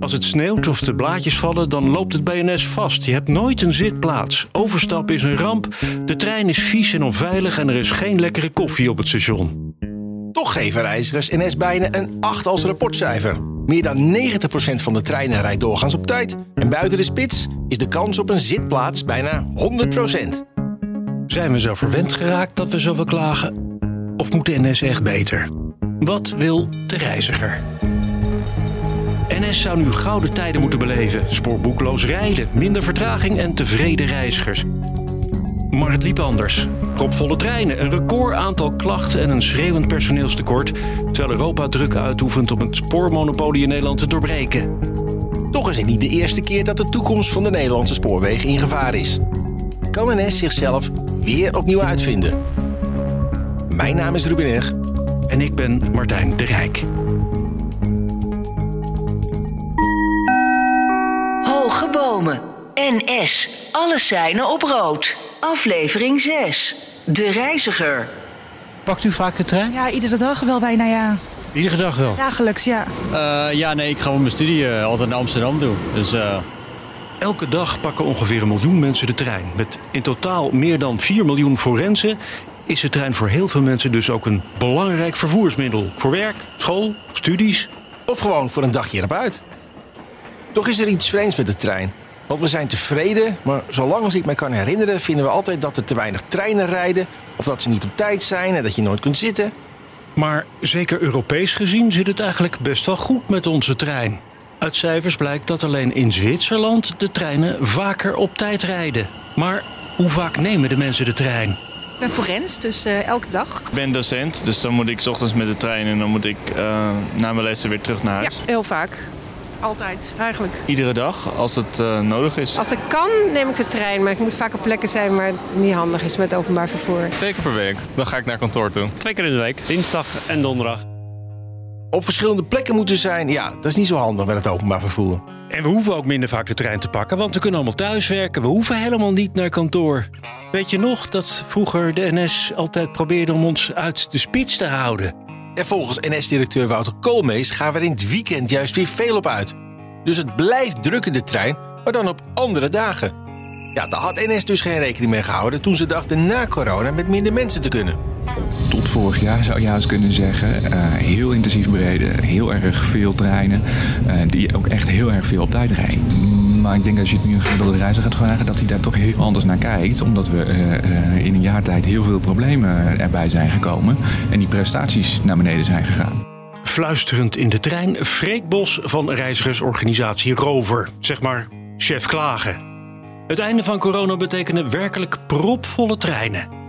Als het sneeuwt of de blaadjes vallen, dan loopt het BNS vast. Je hebt nooit een zitplaats. Overstappen is een ramp. De trein is vies en onveilig en er is geen lekkere koffie op het station. Toch geven reizigers NS bijna een 8 als rapportcijfer. Meer dan 90% van de treinen rijdt doorgaans op tijd. En buiten de spits is de kans op een zitplaats bijna 100%. Zijn we zo verwend geraakt dat we zoveel klagen? Of moet de NS echt beter? Wat wil de reiziger? NS zou nu gouden tijden moeten beleven. Spoorboekloos rijden, minder vertraging en tevreden reizigers. Maar het liep anders. Propvolle treinen, een record aantal klachten en een schreeuwend personeelstekort. Terwijl Europa druk uitoefent om het spoormonopolie in Nederland te doorbreken. Toch is het niet de eerste keer dat de toekomst van de Nederlandse spoorwegen in gevaar is. Kan NS zichzelf weer opnieuw uitvinden? Mijn naam is Ruben Erg. En ik ben Martijn de Rijk. NS. Alle seinen op rood. Aflevering 6. De reiziger. Pakt u vaak de trein? Ja, iedere dag wel bijna, ja. Iedere dag wel. Dagelijks, ja. Uh, ja, nee, ik ga mijn studie uh, altijd naar Amsterdam toe. Dus, uh... Elke dag pakken ongeveer een miljoen mensen de trein. Met in totaal meer dan 4 miljoen forensen is de trein voor heel veel mensen dus ook een belangrijk vervoersmiddel. Voor werk, school, studies. Of gewoon voor een dagje erop uit. Toch is er iets vreemds met de trein. Want we zijn tevreden, maar zolang als ik me kan herinneren... vinden we altijd dat er te weinig treinen rijden... of dat ze niet op tijd zijn en dat je nooit kunt zitten. Maar zeker Europees gezien zit het eigenlijk best wel goed met onze trein. Uit cijfers blijkt dat alleen in Zwitserland de treinen vaker op tijd rijden. Maar hoe vaak nemen de mensen de trein? Ik ben forens, dus uh, elke dag. Ik ben docent, dus dan moet ik s ochtends met de trein... en dan moet ik uh, na mijn lessen weer terug naar huis. Ja, heel vaak. Altijd, eigenlijk. Iedere dag, als het uh, nodig is. Als ik kan, neem ik de trein. Maar ik moet vaak op plekken zijn waar het niet handig is met openbaar vervoer. Twee keer per week. Dan ga ik naar kantoor toe. Twee keer in de week. Dinsdag en donderdag. Op verschillende plekken moeten zijn, ja, dat is niet zo handig met het openbaar vervoer. En we hoeven ook minder vaak de trein te pakken, want we kunnen allemaal thuiswerken. We hoeven helemaal niet naar kantoor. Weet je nog dat vroeger de NS altijd probeerde om ons uit de spits te houden? En volgens NS-directeur Wouter Koolmees gaan we er in het weekend juist weer veel op uit. Dus het blijft druk in de trein, maar dan op andere dagen. Ja, daar had NS dus geen rekening mee gehouden toen ze dachten na corona met minder mensen te kunnen. Tot vorig jaar zou je juist kunnen zeggen. Uh, heel intensief bereden, heel erg veel treinen uh, die ook echt heel erg veel op tijd rijden. Maar ik denk als je het nu een gemiddelde reiziger gaat vragen, dat hij daar toch heel anders naar kijkt. Omdat we uh, in een jaar tijd heel veel problemen erbij zijn gekomen en die prestaties naar beneden zijn gegaan. Fluisterend in de trein, Freek Bos van reizigersorganisatie Rover. Zeg maar, chef klagen. Het einde van corona betekende werkelijk propvolle treinen.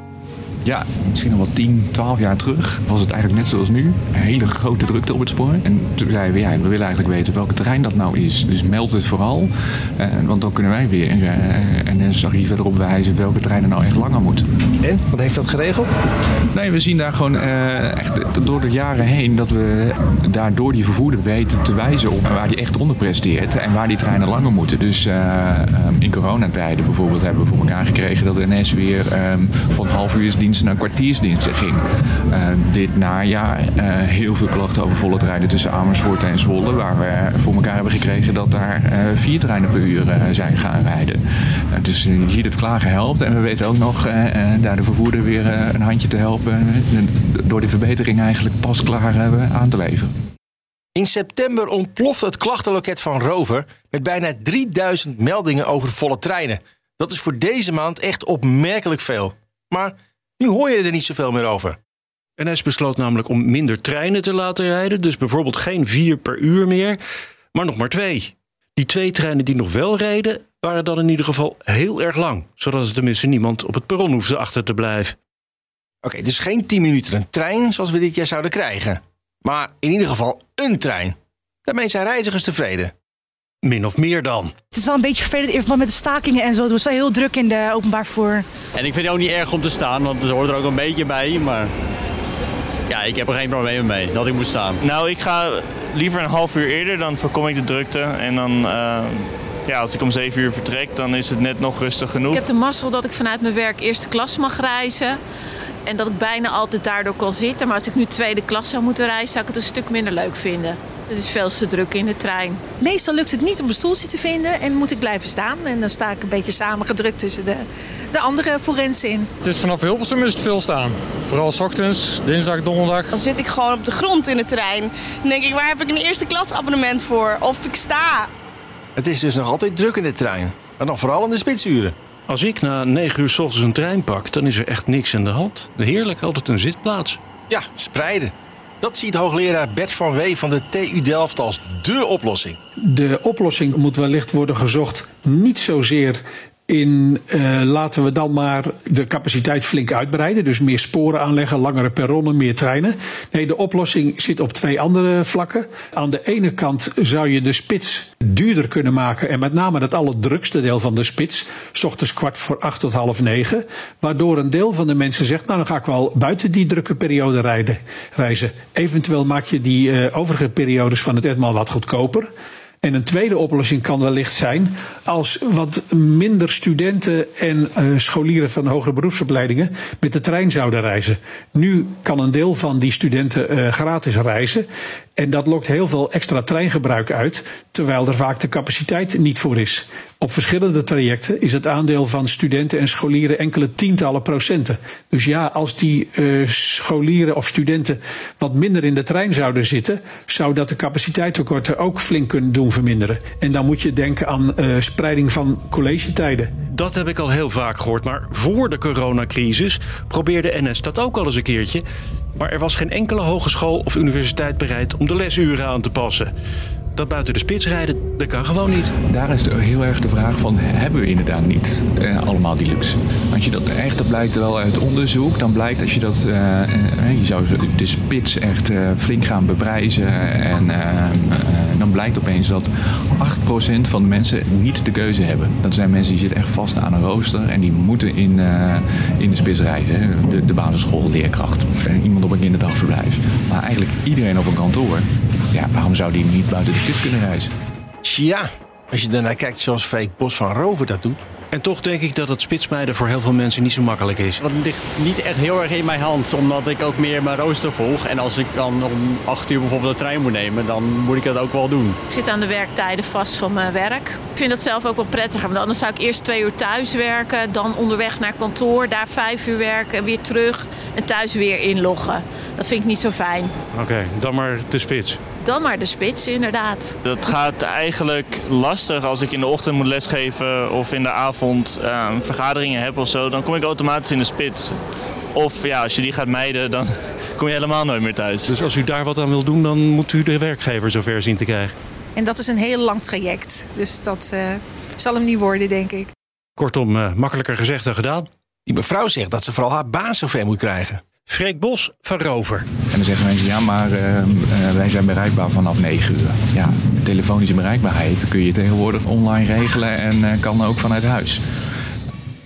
Ja, misschien nog wel 10, 12 jaar terug was het eigenlijk net zoals nu. Een hele grote drukte op het spoor. En toen zeiden we, ja, we willen eigenlijk weten welke terrein dat nou is. Dus meld het vooral, eh, want dan kunnen wij weer. Eh, en dan zag je verderop wijzen welke treinen nou echt langer moeten. En, wat heeft dat geregeld? Nee, we zien daar gewoon eh, echt door de jaren heen dat we daardoor die vervoerder weten te wijzen op waar die echt onder presteert. En waar die treinen langer moeten. Dus uh, in coronatijden bijvoorbeeld hebben we voor elkaar gekregen dat de NS weer um, van half uur dienst naar kwartiersdiensten ging. Uh, dit najaar uh, heel veel klachten over volle treinen tussen Amersfoort en Zwolle. Waar we voor elkaar hebben gekregen dat daar uh, vier treinen per uur zijn gaan rijden. dus je ziet het klagen helpt. En we weten ook nog daar de vervoerder weer een handje te helpen. door die verbetering eigenlijk pas klaar hebben aan te leveren. In september ontploft het klachtenloket van Rover met bijna 3000 meldingen over volle treinen. Dat is voor deze maand echt opmerkelijk veel. Maar nu hoor je er niet zoveel meer over. NS besloot namelijk om minder treinen te laten rijden. Dus bijvoorbeeld geen vier per uur meer, maar nog maar twee. Die twee treinen die nog wel reden, waren dan in ieder geval heel erg lang. Zodat er tenminste niemand op het perron hoefde achter te blijven. Oké, dus geen 10 minuten een trein zoals we dit jaar zouden krijgen. Maar in ieder geval een trein. Daarmee zijn reizigers tevreden. Min of meer dan. Het is wel een beetje vervelend in verband met de stakingen en zo. Het was wel heel druk in de openbaar vervoer. En ik vind het ook niet erg om te staan, want het hoort er ook een beetje bij. Maar ja, ik heb er geen probleem mee dat ik moet staan. Nou, ik ga liever een half uur eerder, dan voorkom ik de drukte. En dan, eh, ja, als ik om 7 uur vertrek, dan is het net nog rustig genoeg. Ik heb de mazzel dat ik vanuit mijn werk eerste klas mag reizen. En dat ik bijna altijd daardoor kan zitten. Maar als ik nu tweede klas zou moeten reizen, zou ik het een stuk minder leuk vinden. Het is veel te druk in de trein. Meestal lukt het niet om een stoeltje te vinden en moet ik blijven staan. En dan sta ik een beetje samengedrukt tussen de, de andere forensen in. Het is vanaf Hilversum is het veel staan. Vooral s ochtends, dinsdag, donderdag. Dan zit ik gewoon op de grond in de trein. Dan denk ik, waar heb ik een eerste klas abonnement voor? Of ik sta. Het is dus nog altijd druk in de trein. Maar dan vooral in de spitsuren. Als ik na 9 uur s ochtends een trein pak, dan is er echt niks aan de hand. Heerlijk, altijd een zitplaats. Ja, spreiden. Dat ziet hoogleraar Bert van Wee van de TU Delft als dé oplossing. De oplossing moet wellicht worden gezocht niet zozeer in uh, laten we dan maar de capaciteit flink uitbreiden. Dus meer sporen aanleggen, langere perronnen, meer treinen. Nee, de oplossing zit op twee andere vlakken. Aan de ene kant zou je de spits duurder kunnen maken. En met name het allerdrukste deel van de spits. S ochtends kwart voor acht tot half negen. Waardoor een deel van de mensen zegt, nou dan ga ik wel buiten die drukke periode rijden, reizen. Eventueel maak je die uh, overige periodes van het etmaal wat goedkoper. En een tweede oplossing kan wellicht zijn als wat minder studenten en uh, scholieren van hogere beroepsopleidingen met de trein zouden reizen. Nu kan een deel van die studenten uh, gratis reizen. En dat lokt heel veel extra treingebruik uit, terwijl er vaak de capaciteit niet voor is. Op verschillende trajecten is het aandeel van studenten en scholieren enkele tientallen procenten. Dus ja, als die uh, scholieren of studenten wat minder in de trein zouden zitten, zou dat de capaciteitstekorten ook flink kunnen doen verminderen. En dan moet je denken aan uh, spreiding van collegetijden. Dat heb ik al heel vaak gehoord, maar voor de coronacrisis probeerde NS dat ook al eens een keertje. Maar er was geen enkele hogeschool of universiteit bereid om de lesuren aan te passen. Dat buiten de spits rijden, dat kan gewoon niet. Daar is heel erg de vraag van, hebben we inderdaad niet eh, allemaal die luxe? Als je dat echt, dat blijkt wel uit onderzoek, dan blijkt als je dat, uh, uh, je zou de spits echt flink gaan beprijzen en blijkt opeens dat 8% van de mensen niet de keuze hebben. Dat zijn mensen die zitten echt vast aan een rooster en die moeten in, in de spits reizen. De, de basisschool, leerkracht, iemand op een kinderdagverblijf. Maar eigenlijk iedereen op een kantoor, ja, waarom zou die niet buiten de spits kunnen reizen? Tja, als je daarnaar kijkt zoals Freek Bos van Rover dat doet. En toch denk ik dat het spitsmijden voor heel veel mensen niet zo makkelijk is. Dat ligt niet echt heel erg in mijn hand, omdat ik ook meer mijn rooster volg. En als ik dan om 8 uur bijvoorbeeld de trein moet nemen, dan moet ik dat ook wel doen. Ik zit aan de werktijden vast van mijn werk. Ik vind dat zelf ook wel prettiger, want anders zou ik eerst twee uur thuis werken, dan onderweg naar kantoor, daar vijf uur werken, weer terug en thuis weer inloggen. Dat vind ik niet zo fijn. Oké, okay, dan maar de spits. Dan maar de spits, inderdaad. Dat gaat eigenlijk lastig als ik in de ochtend moet lesgeven of in de avond uh, vergaderingen heb of zo. Dan kom ik automatisch in de spits. Of ja, als je die gaat mijden, dan kom je helemaal nooit meer thuis. Dus als u daar wat aan wil doen, dan moet u de werkgever zover zien te krijgen. En dat is een heel lang traject. Dus dat uh, zal hem niet worden, denk ik. Kortom, uh, makkelijker gezegd dan gedaan. Die mevrouw zegt dat ze vooral haar baas zover moet krijgen. Freek Bos van Rover. En dan zeggen mensen, ja, maar uh, uh, wij zijn bereikbaar vanaf 9 uur. Ja, telefonische bereikbaarheid kun je tegenwoordig online regelen en uh, kan ook vanuit huis.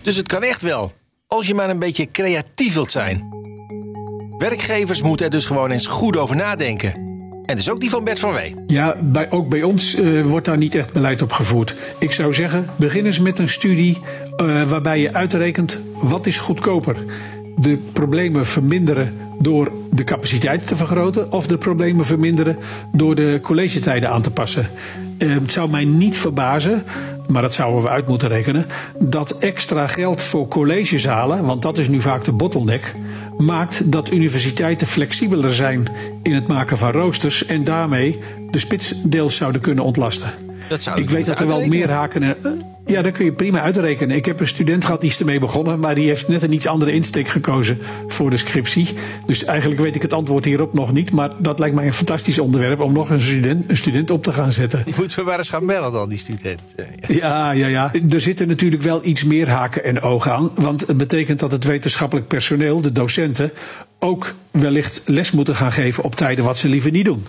Dus het kan echt wel, als je maar een beetje creatief wilt zijn. Werkgevers moeten er dus gewoon eens goed over nadenken. En dus ook die van Bert van Wee. Ja, bij, ook bij ons uh, wordt daar niet echt beleid op gevoerd. Ik zou zeggen, begin eens met een studie uh, waarbij je uitrekent wat is goedkoper de problemen verminderen door de capaciteit te vergroten of de problemen verminderen door de collegetijden aan te passen. Uh, het zou mij niet verbazen, maar dat zouden we uit moeten rekenen, dat extra geld voor collegezalen, want dat is nu vaak de bottleneck, maakt dat universiteiten flexibeler zijn in het maken van roosters en daarmee de spitsdeels zouden kunnen ontlasten. Ik weet dat er wel meer haken. En, ja, dat kun je prima uitrekenen. Ik heb een student gehad die is ermee begonnen, maar die heeft net een iets andere insteek gekozen voor de scriptie. Dus eigenlijk weet ik het antwoord hierop nog niet. Maar dat lijkt mij een fantastisch onderwerp om nog een student, een student op te gaan zetten. Moeten we maar eens gaan bellen dan, die student. Ja, ja, ja. Er zitten natuurlijk wel iets meer haken en ogen aan. Want het betekent dat het wetenschappelijk personeel, de docenten, ook wellicht les moeten gaan geven op tijden wat ze liever niet doen.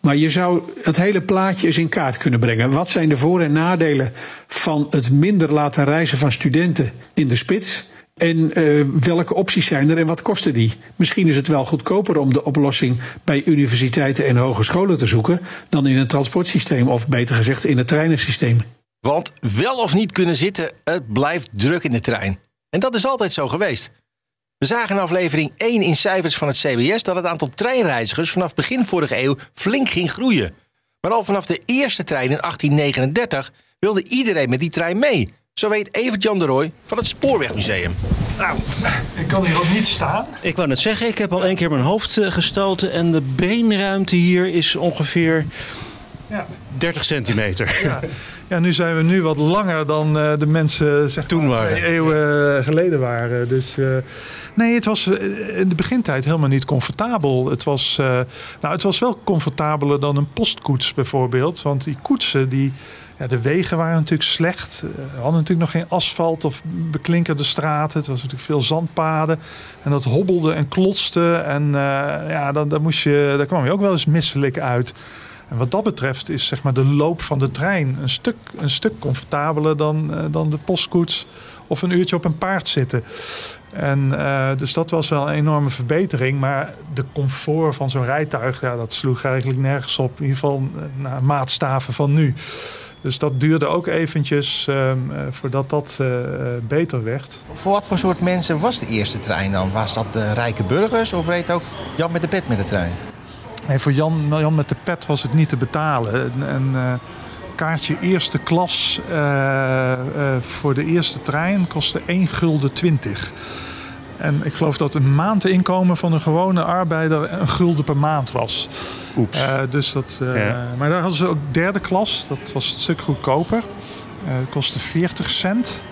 Maar je zou het hele plaatje eens in kaart kunnen brengen. Wat zijn de voor- en nadelen van het minder laten reizen van studenten in de spits? En uh, welke opties zijn er en wat kosten die? Misschien is het wel goedkoper om de oplossing bij universiteiten en hogescholen te zoeken dan in een transportsysteem of beter gezegd in het treinensysteem. Want wel of niet kunnen zitten, het blijft druk in de trein. En dat is altijd zo geweest. We zagen in aflevering 1 in cijfers van het CBS dat het aantal treinreizigers vanaf begin vorige eeuw flink ging groeien. Maar al vanaf de eerste trein in 1839 wilde iedereen met die trein mee. Zo weet Evert-Jan de Rooij van het Spoorwegmuseum. Nou, ik kan hier ook niet staan. Ik wou net zeggen, ik heb al één keer mijn hoofd eh, gestoten en de beenruimte hier is ongeveer ja. 30 centimeter. Ja. ja, nu zijn we nu wat langer dan uh, de mensen zeg Toen maar, waren. twee eeuwen geleden waren. Dus uh, nee, het was in de begintijd helemaal niet comfortabel. Het was, uh, nou, het was wel comfortabeler dan een postkoets bijvoorbeeld. Want die koetsen die ja, de wegen waren natuurlijk slecht. We hadden natuurlijk nog geen asfalt of beklinkerde straten. Het was natuurlijk veel zandpaden. En dat hobbelde en klotste. En ja, dan, dan moest je, daar kwam je ook wel eens misselijk uit. En wat dat betreft is zeg maar, de loop van de trein een stuk, een stuk comfortabeler dan, uh, dan de postkoets of een uurtje op een paard zitten. En uh, dus dat was wel een enorme verbetering. Maar de comfort van zo'n rijtuig, ja, dat sloeg eigenlijk nergens op. In ieder geval naar maatstaven van nu. Dus dat duurde ook eventjes uh, voordat dat beter werd. Voor wat voor soort mensen was de eerste trein dan? Was dat de rijke burgers of reed ook Jan met de pet met de trein? Nee, voor Jan, Jan met de pet was het niet te betalen. Een, een uh, kaartje eerste klas voor de eerste trein kostte 1 gulden 20. En ik geloof dat een maandinkomen van een gewone arbeider een gulden per maand was. Oeps. Uh, dus dat, uh, ja. Maar daar hadden ze ook derde klas. Dat was een stuk goedkoper. Uh, kostte 40 cent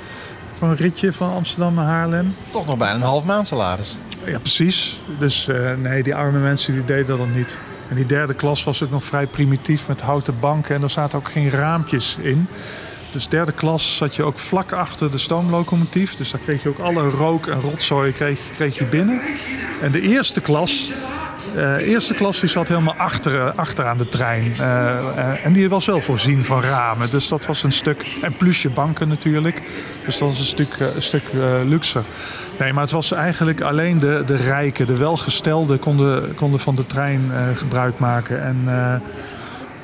voor een ritje van Amsterdam naar Haarlem. Toch nog bijna een half maand salaris. Ja, precies. Dus nee, die arme mensen die deden dat niet. En die derde klas was ook nog vrij primitief met houten banken. En er zaten ook geen raampjes in. Dus derde klas zat je ook vlak achter de stoomlocomotief. Dus daar kreeg je ook alle rook en rotzooi kreeg, kreeg je binnen. En de eerste klas, eerste klas die zat helemaal achter, achter aan de trein. Uh, uh, en die was wel voorzien van ramen. Dus dat was een stuk... En plusje banken natuurlijk. Dus dat was een stuk, een stuk luxer. Nee, maar het was eigenlijk alleen de, de rijken, de welgestelden... konden, konden van de trein gebruik maken. En...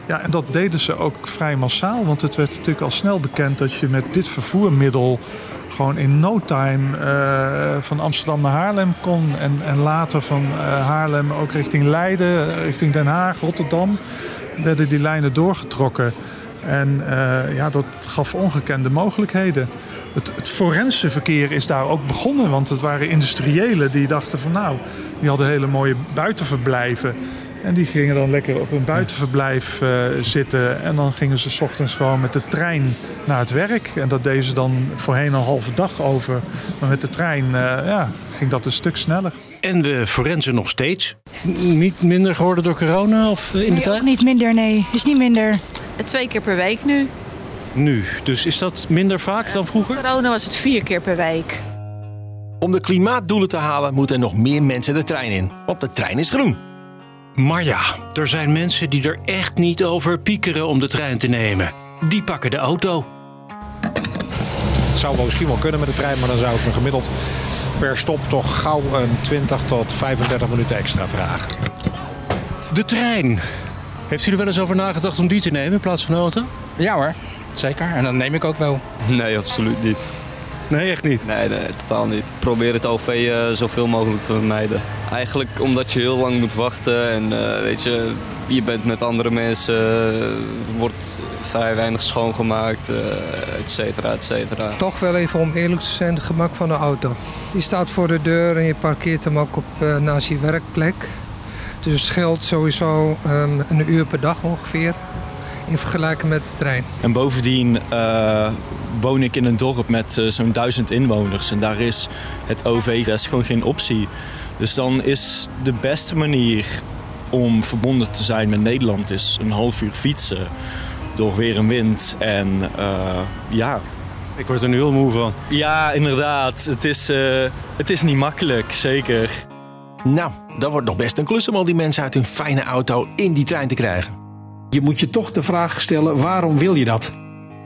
Ja, en dat deden ze ook vrij massaal. Want het werd natuurlijk al snel bekend dat je met dit vervoermiddel gewoon in no time uh, van Amsterdam naar Haarlem kon. En, en later van uh, Haarlem ook richting Leiden, richting Den Haag, Rotterdam. Werden die lijnen doorgetrokken. En uh, ja, dat gaf ongekende mogelijkheden. Het, het forense verkeer is daar ook begonnen. Want het waren industriëlen die dachten van nou, die hadden hele mooie buitenverblijven. En die gingen dan lekker op een buitenverblijf uh, zitten. En dan gingen ze 's ochtends gewoon met de trein naar het werk. En dat deden ze dan voorheen een halve dag over. Maar met de trein uh, ja, ging dat een stuk sneller. En de forensen nog steeds? Niet minder geworden door corona of in nee, de tijd? niet minder, nee. Is niet minder. Twee keer per week nu. Nu. Dus is dat minder vaak dan vroeger? Corona was het vier keer per week. Om de klimaatdoelen te halen moeten er nog meer mensen de trein in. Want de trein is groen. Maar ja, er zijn mensen die er echt niet over piekeren om de trein te nemen. Die pakken de auto. Het zou wel misschien wel kunnen met de trein, maar dan zou ik me gemiddeld per stop toch gauw een 20 tot 35 minuten extra vragen. De trein. Heeft u er wel eens over nagedacht om die te nemen in plaats van de auto? Ja hoor, zeker. En dan neem ik ook wel. Nee, absoluut niet. Nee, echt niet? Nee, nee totaal niet. Probeer het OV uh, zoveel mogelijk te vermijden. Eigenlijk omdat je heel lang moet wachten en uh, weet je, je bent met andere mensen, uh, wordt vrij weinig schoongemaakt, et cetera, et cetera. Toch wel even om eerlijk te zijn, het gemak van de auto. Die staat voor de deur en je parkeert hem ook op, naast je werkplek. Dus het scheelt sowieso um, een uur per dag ongeveer in vergelijking met de trein. En bovendien uh, woon ik in een dorp met uh, zo'n duizend inwoners. En daar is het OV is gewoon geen optie. Dus dan is de beste manier om verbonden te zijn met Nederland... is een half uur fietsen door weer en wind. En uh, ja... Ik word er nu heel moe van. Ja, inderdaad. Het is, het is niet makkelijk, zeker. Nou, dat wordt nog best een klus om al die mensen uit hun fijne auto in die trein te krijgen. Je moet je toch de vraag stellen: waarom wil je dat?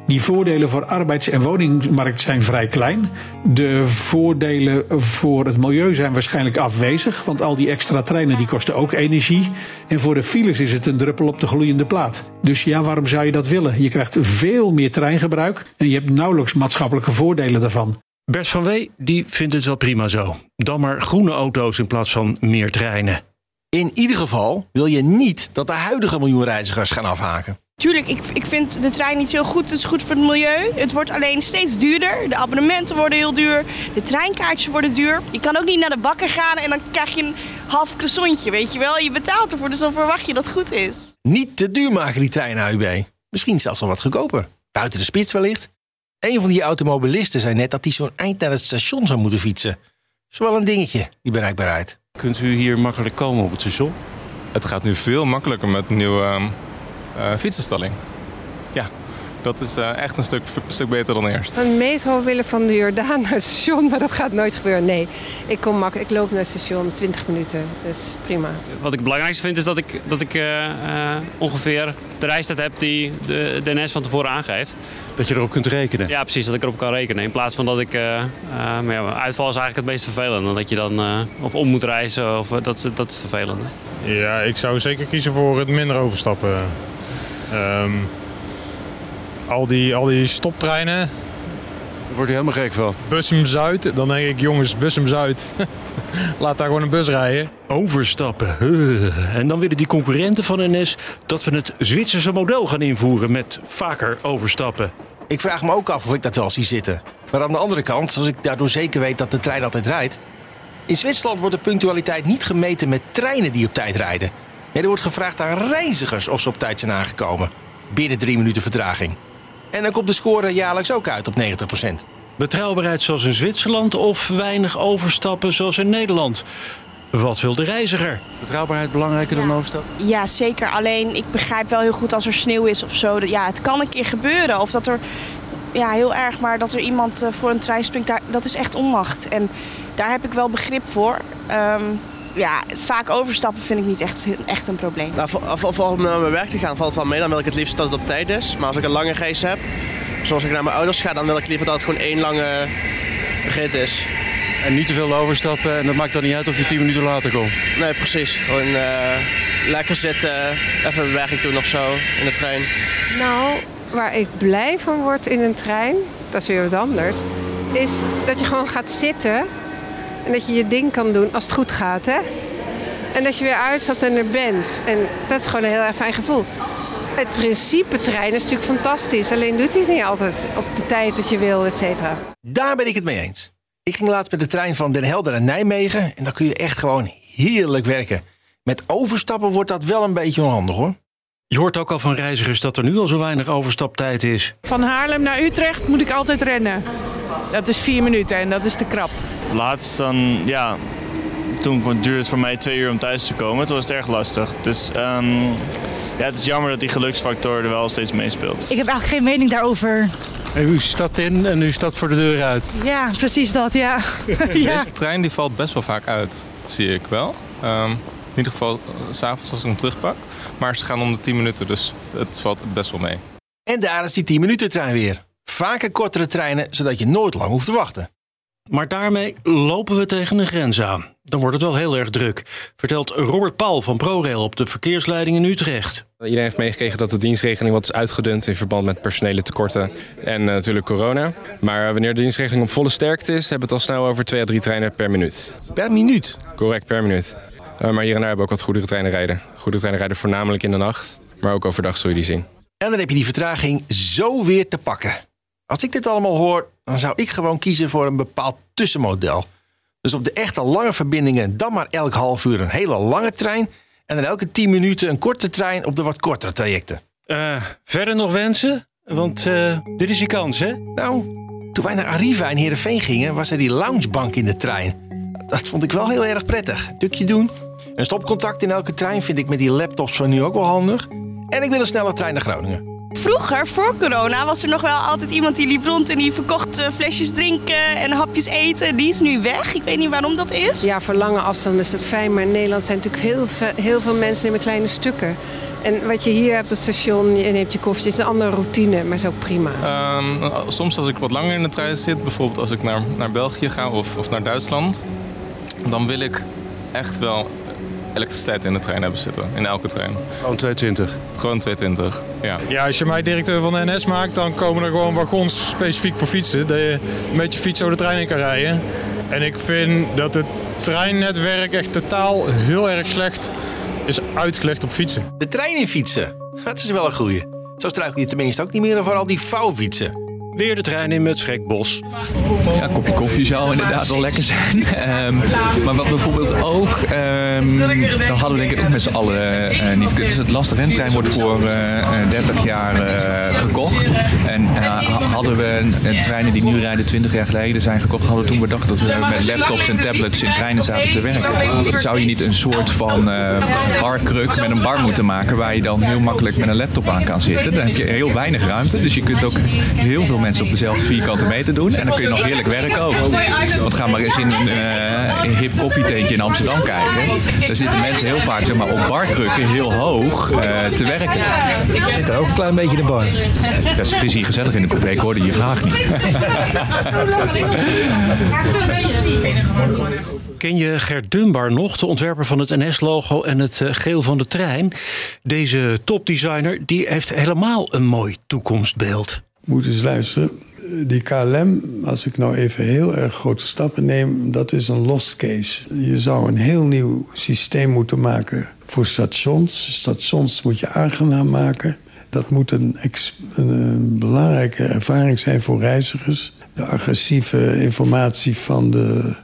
Die voordelen voor arbeids- en woningmarkt zijn vrij klein. De voordelen voor het milieu zijn waarschijnlijk afwezig, want al die extra treinen die kosten ook energie. En voor de files is het een druppel op de gloeiende plaat. Dus ja, waarom zou je dat willen? Je krijgt veel meer treingebruik en je hebt nauwelijks maatschappelijke voordelen daarvan. Bert van Wee die vindt het wel prima zo. Dan maar groene auto's in plaats van meer treinen. In ieder geval wil je niet dat de huidige miljoen reizigers gaan afhaken. Tuurlijk, ik, ik vind de trein niet zo goed. Het is goed voor het milieu. Het wordt alleen steeds duurder. De abonnementen worden heel duur. De treinkaartjes worden duur. Je kan ook niet naar de bakker gaan en dan krijg je een half croissantje, weet je wel. Je betaalt ervoor, dus dan verwacht je dat het goed is. Niet te duur maken die treinen AUB. Misschien zelfs wel wat goedkoper. Buiten de spits wellicht. Een van die automobilisten zei net dat hij zo'n eind naar het station zou moeten fietsen. Dat is wel een dingetje, die bereikbaarheid. Kunt u hier makkelijk komen op het station? Het gaat nu veel makkelijker met de nieuwe uh, fietsenstalling. Ja, dat is uh, echt een stuk, stuk beter dan eerst. Een metro willen van de Jordaan naar het station, maar dat gaat nooit gebeuren. Nee, ik kom makkelijk. Ik loop naar het station, 20 minuten. Dus prima. Wat ik het belangrijkste vind is dat ik, dat ik uh, ongeveer de reistijd heb die de, de NS van tevoren aangeeft. Dat je erop kunt rekenen? Ja, precies, dat ik erop kan rekenen. In plaats van dat ik... maar ja, uitval is eigenlijk het meest vervelend. Dan dat je dan of om moet reizen, of, dat, dat is vervelend. Ja, ik zou zeker kiezen voor het minder overstappen. Um, al, die, al die stoptreinen. Daar wordt hij helemaal gek van. Bussum Zuid, dan denk ik jongens, Bussum Zuid. Laat daar gewoon een bus rijden. Overstappen. En dan willen die concurrenten van NS dat we het Zwitserse model gaan invoeren met vaker overstappen. Ik vraag me ook af of ik dat wel zie zitten. Maar aan de andere kant, als ik daardoor zeker weet dat de trein altijd rijdt. In Zwitserland wordt de punctualiteit niet gemeten met treinen die op tijd rijden. Nee, er wordt gevraagd aan reizigers of ze op tijd zijn aangekomen. Binnen drie minuten vertraging. En dan komt de score jaarlijks ook uit op 90%. Betrouwbaarheid zoals in Zwitserland of weinig overstappen zoals in Nederland? Wat wil de reiziger? Betrouwbaarheid belangrijker dan overstappen? Ja, zeker. Alleen ik begrijp wel heel goed als er sneeuw is of zo. Ja, het kan een keer gebeuren. Of dat er, ja, heel erg, maar dat er iemand eh, voor een trein springt, dat is echt onmacht. En daar heb ik wel begrip voor. Um, ja, vaak overstappen vind ik niet echt, echt een probleem. Nou, voor, voor, om naar mijn werk te gaan valt het wel mee. Dan wil ik het liefst dat het op tijd is. Maar als ik een lange reis heb, zoals ik naar mijn ouders ga, dan wil ik liever dat het gewoon één lange rit is. En niet te veel overstappen en dat maakt dan niet uit of je tien minuten later komt? Nee, precies. Gewoon uh, lekker zitten, even een werk doen of zo in de trein. Nou, waar ik blij van word in een trein, dat is weer wat anders, is dat je gewoon gaat zitten en dat je je ding kan doen als het goed gaat. Hè? En dat je weer uitstapt en er bent. En dat is gewoon een heel erg fijn gevoel. Het principe trein is natuurlijk fantastisch. Alleen doet hij het niet altijd op de tijd dat je wil, et cetera. Daar ben ik het mee eens. Ik ging laatst met de trein van Den Helder naar Nijmegen. En dan kun je echt gewoon heerlijk werken. Met overstappen wordt dat wel een beetje onhandig hoor. Je hoort ook al van reizigers dat er nu al zo weinig overstaptijd is. Van Haarlem naar Utrecht moet ik altijd rennen. Dat is vier minuten en dat is te krap. Laatst dan, ja, toen duurde het voor mij twee uur om thuis te komen. Toen was het erg lastig. Dus um, ja, het is jammer dat die geluksfactor er wel steeds meespeelt. Ik heb eigenlijk geen mening daarover. U stapt in en u stapt voor de deur uit. Ja, precies dat, ja. ja. Deze trein die valt best wel vaak uit, zie ik wel. Um, in ieder geval eh, s'avonds als ik hem terugpak. Maar ze gaan om de 10 minuten, dus het valt best wel mee. En daar is die 10 minuten trein weer. Vaker kortere treinen, zodat je nooit lang hoeft te wachten. Maar daarmee lopen we tegen een grens aan. Dan wordt het wel heel erg druk, vertelt Robert Paul van ProRail op de verkeersleiding in Utrecht. Iedereen heeft meegekregen dat de dienstregeling wat is uitgedund in verband met personele tekorten en uh, natuurlijk corona. Maar wanneer de dienstregeling op volle sterkte is, hebben we het al snel over twee à drie treinen per minuut. Per minuut? Correct, per minuut. Uh, maar hier en daar hebben we ook wat goederentreinen rijden. Goederentreinen rijden voornamelijk in de nacht, maar ook overdag zul je die zien. En dan heb je die vertraging zo weer te pakken. Als ik dit allemaal hoor, dan zou ik gewoon kiezen voor een bepaald tussenmodel. Dus op de echte lange verbindingen dan maar elk half uur een hele lange trein. En dan elke 10 minuten een korte trein op de wat kortere trajecten. Uh, verder nog wensen? Want uh, dit is je kans, hè? Nou, toen wij naar Arriva in Heerenveen gingen, was er die loungebank in de trein. Dat vond ik wel heel erg prettig. Dukje doen. Een stopcontact in elke trein vind ik met die laptops van nu ook wel handig. En ik wil een snelle trein naar Groningen. Vroeger, voor corona, was er nog wel altijd iemand die liep rond en die verkocht eh, flesjes drinken en hapjes eten. Die is nu weg. Ik weet niet waarom dat is. Ja, voor lange afstanden is dat fijn. Maar in Nederland zijn natuurlijk heel, ve- heel veel mensen nemen kleine stukken. En wat je hier hebt op het station, je neemt je koffie. Het is een andere routine, maar is ook prima. Ehm, soms als ik wat langer in de trein zit, bijvoorbeeld als ik naar, naar België ga of, of naar Duitsland, dan wil ik echt wel elektriciteit in de trein hebben zitten. In elke trein. Gewoon 220? Gewoon 220, ja. Ja, als je mij directeur van de NS maakt, dan komen er gewoon wagons specifiek voor fietsen. Dat je met je fiets zo de trein in kan rijden. En ik vind dat het treinnetwerk echt totaal heel erg slecht is uitgelegd op fietsen. De trein in fietsen. Dat is wel een goeie. Zo struikel je tenminste ook niet meer over al die vouwfietsen. Weer de trein in met Freek Bos. Ja, een kopje koffie zou inderdaad wel lekker zijn. Ehm, maar wat bijvoorbeeld ook, ehm dat hadden we denk ik ook met z'n allen eh, niet. Dus het lastige trein wordt voor eh, eh, 30 jaar eh, gekocht. En eh, ha- hadden we eh, treinen die nu rijden 20 jaar geleden zijn gekocht, hadden we toen bedacht dat we met laptops en tablets in treinen zaten te werken. Zou je niet een soort van eh barkruk met een bar moeten maken waar je dan heel makkelijk met een laptop aan kan zitten? Dan heb je heel weinig ruimte, dus je kunt ook heel veel mensen op dezelfde vierkante meter doen. En dan kun je nog heerlijk werken ook. Want ga maar eens in een eh, een hip koffietentje in Amsterdam kijken. Daar zitten mensen heel vaak zeg maar, op barkrukken heel hoog eh, te werken. Zit er ook een klein beetje in de bar. Dat is, het is hier gezellig in de coupé, ik hoorde je vraag niet. Ken je Gert Dunbar nog, de ontwerper van het NS-logo en het eh, geel van de trein? Deze topdesigner die heeft helemaal een mooi toekomstbeeld. Moet eens luisteren. Die KLM, als ik nou even heel erg grote stappen neem, dat is een lost case. Je zou een heel nieuw systeem moeten maken voor stations. Stations moet je aangenaam maken. Dat moet een, een, belangrijke ervaring zijn voor reizigers. De agressieve informatie van de,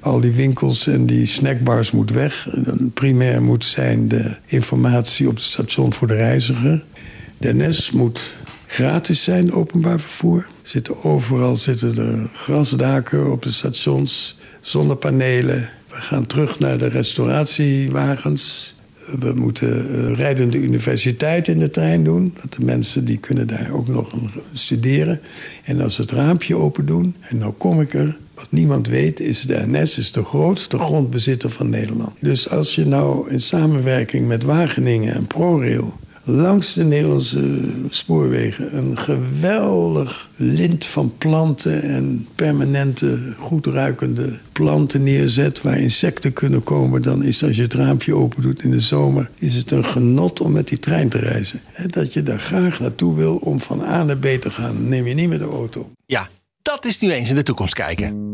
al die winkels en die snackbars moet weg. Primair moet zijn de informatie op het station voor de reiziger. NS moet gratis zijn, openbaar vervoer. Zitten overal zitten er grasdaken op de stations, zonnepanelen. We gaan terug naar de restauratiewagens. We moeten eh, rijdende universiteit in de trein doen. Dat de mensen die kunnen daar ook nog studeren. En als ze het raampje open doen, en nou kom ik er... Wat niemand weet is, de NS is de grootste grondbezitter van Nederland. Dus als je nou in samenwerking met Wageningen en ProRail langs de Nederlandse spoorwegen een geweldig lint van planten en permanente, goed ruikende planten neerzet waar insecten kunnen komen, dan is als je het raampje open doet in de zomer, is het een genot om met die trein te reizen. Hè, Dat je daar graag naartoe wil om van A naar B te gaan. Dan neem je niet met de auto. Ja, dat is nu eens in de toekomst kijken.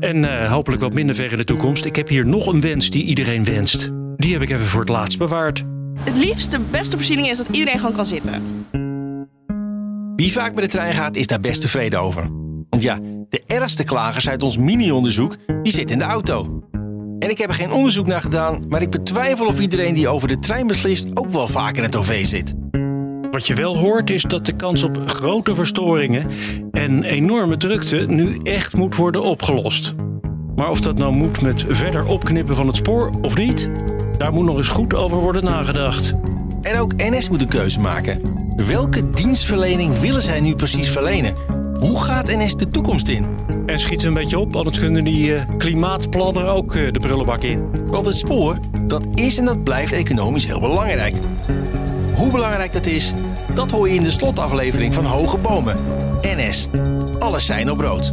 En eh, hopelijk wat minder ver in de toekomst. Ik heb hier nog een wens die iedereen wenst. Die heb ik even voor het laatst bewaard. Het liefste, de beste voorziening is dat iedereen gewoon kan zitten. Wie vaak met de trein gaat, is daar best tevreden over. Want ja, de ergste klagers uit ons mini-onderzoek, die zitten in de auto. En ik heb er geen onderzoek naar gedaan, maar ik betwijfel of iedereen die over de trein beslist ook wel vaak in het OV zit. Wat je wel hoort is dat de kans op grote verstoringen en enorme drukte nu echt moet worden opgelost. Maar of dat nou moet met verder opknippen van het spoor of niet, daar moet nog eens goed over worden nagedacht. En ook NS moet een keuze maken. Welke dienstverlening willen zij nu precies verlenen? Hoe gaat NS de toekomst in? En schiet ze een beetje op, anders kunnen die eh, klimaatplannen ook eh, de prullenbak in. Want het spoor, dat is en dat blijft economisch heel belangrijk. Hoe belangrijk dat is, dat hoor je in de slotaflevering van Hoge Bomen. NS, alles zijn op rood.